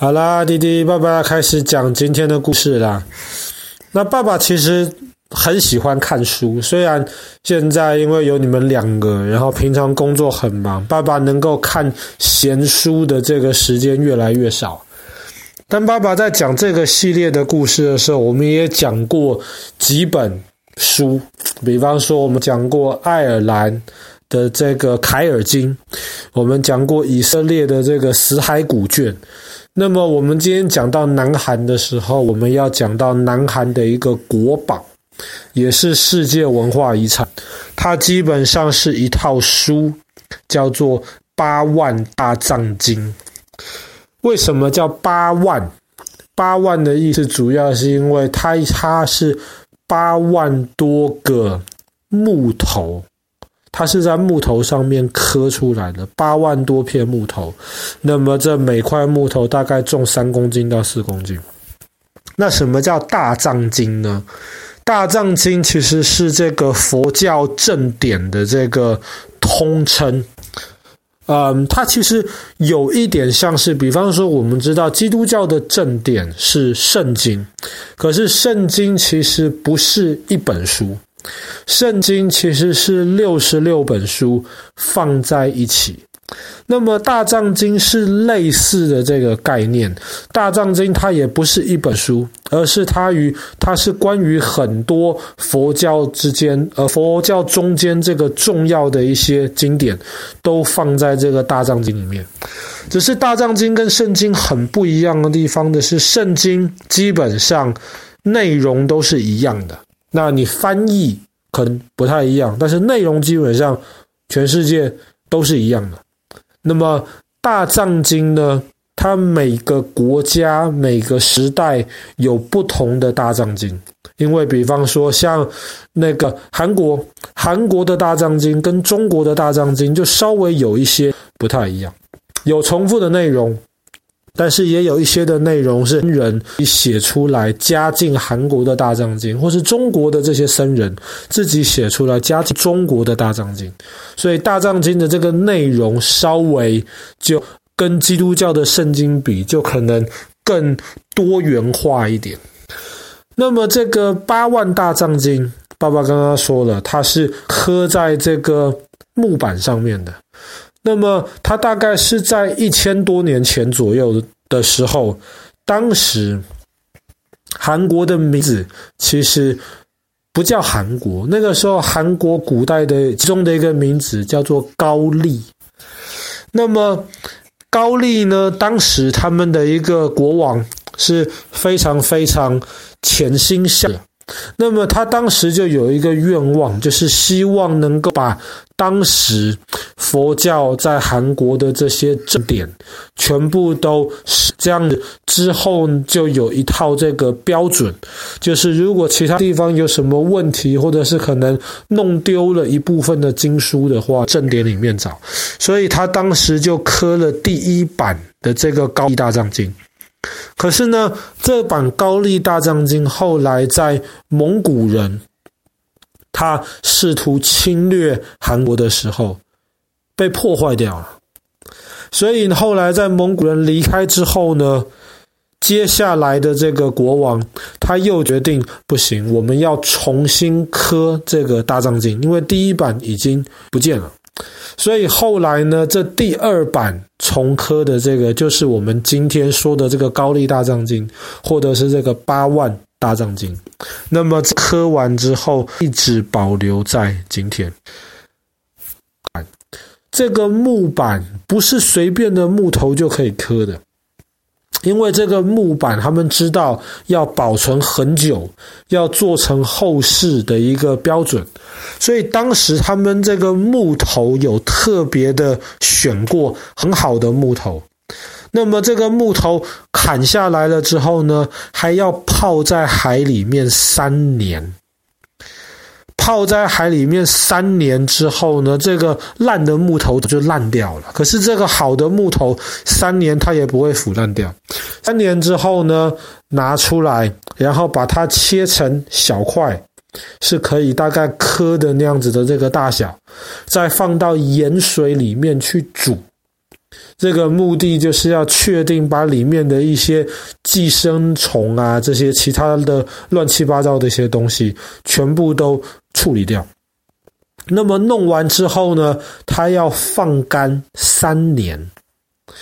好啦，弟弟，爸爸开始讲今天的故事啦。那爸爸其实很喜欢看书，虽然现在因为有你们两个，然后平常工作很忙，爸爸能够看闲书的这个时间越来越少。但爸爸在讲这个系列的故事的时候，我们也讲过几本书，比方说我们讲过爱尔兰的这个凯尔经，我们讲过以色列的这个死海古卷。那么我们今天讲到南韩的时候，我们要讲到南韩的一个国宝，也是世界文化遗产。它基本上是一套书，叫做《八万大藏经》。为什么叫八万？八万的意思主要是因为它它是八万多个木头。它是在木头上面刻出来的，八万多片木头，那么这每块木头大概重三公斤到四公斤。那什么叫大藏经呢？大藏经其实是这个佛教正典的这个通称。嗯，它其实有一点像是，比方说我们知道基督教的正典是圣经，可是圣经其实不是一本书。圣经其实是六十六本书放在一起，那么大藏经是类似的这个概念。大藏经它也不是一本书，而是它与它是关于很多佛教之间，呃，佛教中间这个重要的一些经典都放在这个大藏经里面。只是大藏经跟圣经很不一样的地方的是，圣经基本上内容都是一样的。那你翻译可能不太一样，但是内容基本上全世界都是一样的。那么大藏经呢？它每个国家、每个时代有不同的大藏经，因为比方说像那个韩国，韩国的大藏经跟中国的大藏经就稍微有一些不太一样，有重复的内容。但是也有一些的内容是僧人写出来加进韩国的大藏经，或是中国的这些僧人自己写出来加进中国的大藏经，所以大藏经的这个内容稍微就跟基督教的圣经比，就可能更多元化一点。那么这个八万大藏经，爸爸刚刚说了，它是刻在这个木板上面的。那么，它大概是在一千多年前左右的时候，当时韩国的名字其实不叫韩国，那个时候韩国古代的其中的一个名字叫做高丽。那么高丽呢，当时他们的一个国王是非常非常潜心向。那么他当时就有一个愿望，就是希望能够把当时佛教在韩国的这些正典全部都是这样的。之后就有一套这个标准，就是如果其他地方有什么问题，或者是可能弄丢了一部分的经书的话，正典里面找。所以他当时就刻了第一版的这个《高丽大藏经》。可是呢，这版高丽大藏经后来在蒙古人他试图侵略韩国的时候被破坏掉了，所以后来在蒙古人离开之后呢，接下来的这个国王他又决定不行，我们要重新刻这个大藏经，因为第一版已经不见了。所以后来呢，这第二版重刻的这个，就是我们今天说的这个高丽大藏经，或者是这个八万大藏经。那么刻完之后，一直保留在今天。这个木板不是随便的木头就可以刻的。因为这个木板，他们知道要保存很久，要做成后世的一个标准，所以当时他们这个木头有特别的选过很好的木头。那么这个木头砍下来了之后呢，还要泡在海里面三年。泡在海里面三年之后呢，这个烂的木头就烂掉了。可是这个好的木头，三年它也不会腐烂掉。三年之后呢，拿出来，然后把它切成小块，是可以大概磕的那样子的这个大小，再放到盐水里面去煮。这个目的就是要确定把里面的一些寄生虫啊，这些其他的乱七八糟的一些东西，全部都处理掉。那么弄完之后呢，它要放干三年。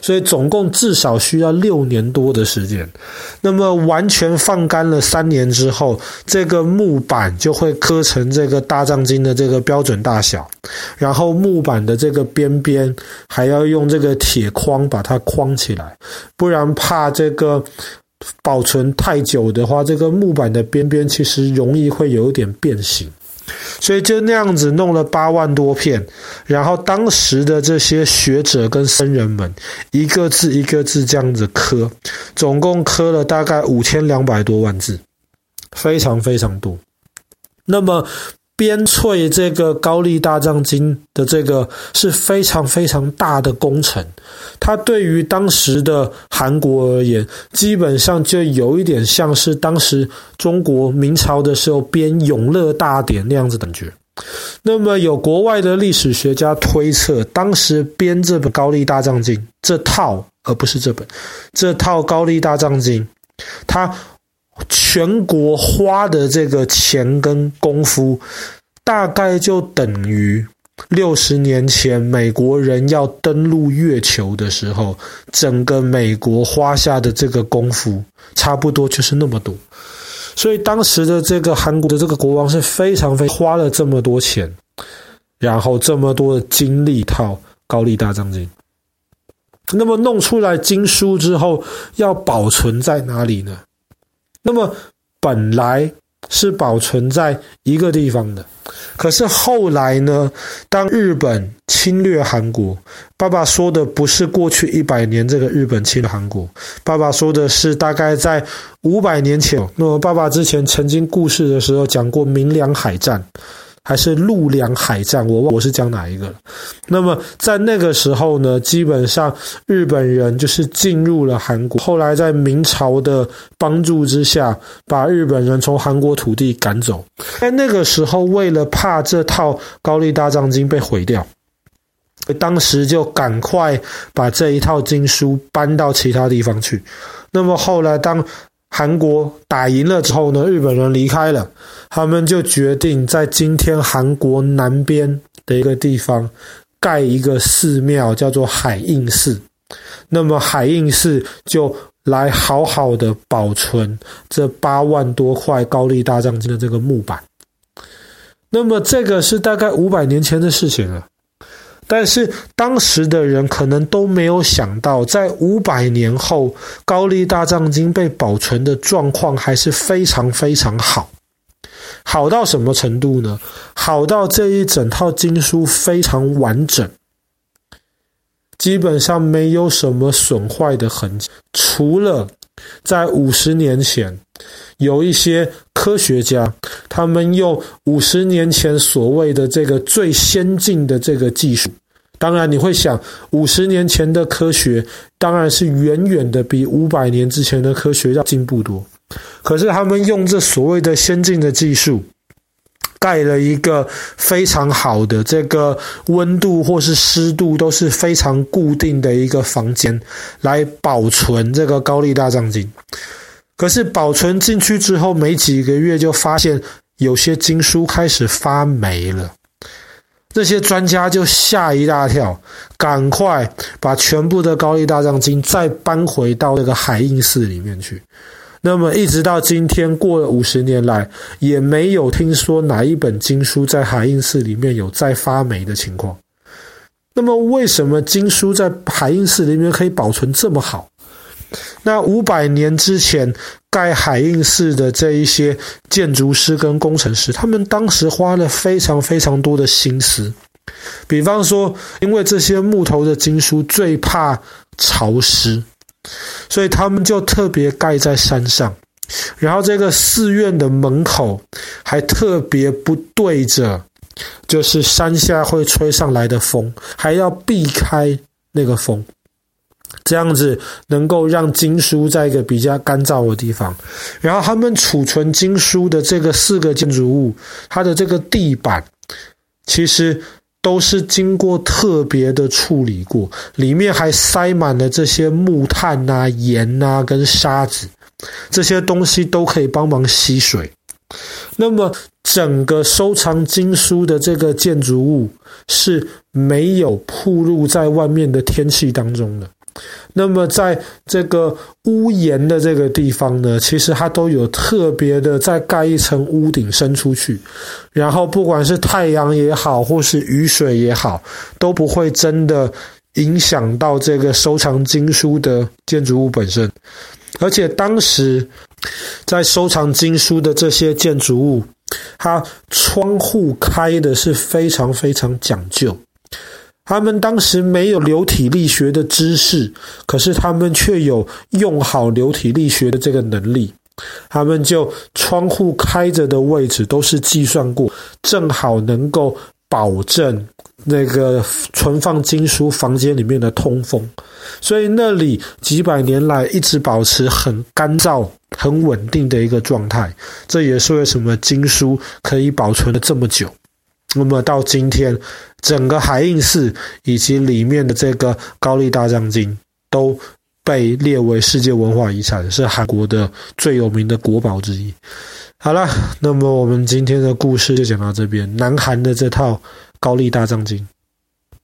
所以总共至少需要六年多的时间。那么完全放干了三年之后，这个木板就会刻成这个大藏经的这个标准大小。然后木板的这个边边还要用这个铁框把它框起来，不然怕这个保存太久的话，这个木板的边边其实容易会有点变形。所以就那样子弄了八万多片，然后当时的这些学者跟僧人们一个字一个字这样子刻，总共刻了大概五千两百多万字，非常非常多。那么。编缀这个高丽大藏经的这个是非常非常大的工程，它对于当时的韩国而言，基本上就有一点像是当时中国明朝的时候编《永乐大典》那样子的感觉。那么有国外的历史学家推测，当时编这本高丽大藏经这套，而不是这本，这套高丽大藏经，它。全国花的这个钱跟功夫，大概就等于六十年前美国人要登陆月球的时候，整个美国花下的这个功夫，差不多就是那么多。所以当时的这个韩国的这个国王是非常非花了这么多钱，然后这么多的精力套高丽大藏经。那么弄出来经书之后，要保存在哪里呢？那么本来是保存在一个地方的，可是后来呢，当日本侵略韩国，爸爸说的不是过去一百年这个日本侵略韩国，爸爸说的是大概在五百年前。那么爸爸之前曾经故事的时候讲过明良海战。还是陆良海战，我忘我是讲哪一个了。那么在那个时候呢，基本上日本人就是进入了韩国，后来在明朝的帮助之下，把日本人从韩国土地赶走。在那个时候，为了怕这套高丽大藏经被毁掉，当时就赶快把这一套经书搬到其他地方去。那么后来当。韩国打赢了之后呢，日本人离开了，他们就决定在今天韩国南边的一个地方盖一个寺庙，叫做海印寺。那么海印寺就来好好的保存这八万多块高丽大藏经的这个木板。那么这个是大概五百年前的事情了。但是当时的人可能都没有想到，在五百年后，高丽大藏经被保存的状况还是非常非常好，好到什么程度呢？好到这一整套经书非常完整，基本上没有什么损坏的痕迹，除了在五十年前，有一些科学家，他们用五十年前所谓的这个最先进的这个技术。当然，你会想，五十年前的科学当然是远远的比五百年之前的科学要进步多。可是他们用这所谓的先进的技术，盖了一个非常好的这个温度或是湿度都是非常固定的一个房间，来保存这个高丽大藏经。可是保存进去之后，没几个月就发现有些经书开始发霉了。这些专家就吓一大跳，赶快把全部的高丽大藏经再搬回到那个海印寺里面去。那么一直到今天，过了五十年来，也没有听说哪一本经书在海印寺里面有再发霉的情况。那么为什么经书在海印寺里面可以保存这么好？那五百年之前盖海印寺的这一些建筑师跟工程师，他们当时花了非常非常多的心思。比方说，因为这些木头的经书最怕潮湿，所以他们就特别盖在山上。然后这个寺院的门口还特别不对着，就是山下会吹上来的风，还要避开那个风。这样子能够让经书在一个比较干燥的地方，然后他们储存经书的这个四个建筑物，它的这个地板其实都是经过特别的处理过，里面还塞满了这些木炭啊、盐啊跟沙子，这些东西都可以帮忙吸水。那么，整个收藏经书的这个建筑物是没有暴露在外面的天气当中的。那么，在这个屋檐的这个地方呢，其实它都有特别的再盖一层屋顶伸出去，然后不管是太阳也好，或是雨水也好，都不会真的影响到这个收藏经书的建筑物本身。而且当时在收藏经书的这些建筑物，它窗户开的是非常非常讲究。他们当时没有流体力学的知识，可是他们却有用好流体力学的这个能力。他们就窗户开着的位置都是计算过，正好能够保证那个存放经书房间里面的通风，所以那里几百年来一直保持很干燥、很稳定的一个状态。这也是为什么经书可以保存了这么久。那么到今天，整个海印寺以及里面的这个高丽大藏经都被列为世界文化遗产，是韩国的最有名的国宝之一。好了，那么我们今天的故事就讲到这边。南韩的这套高丽大藏经。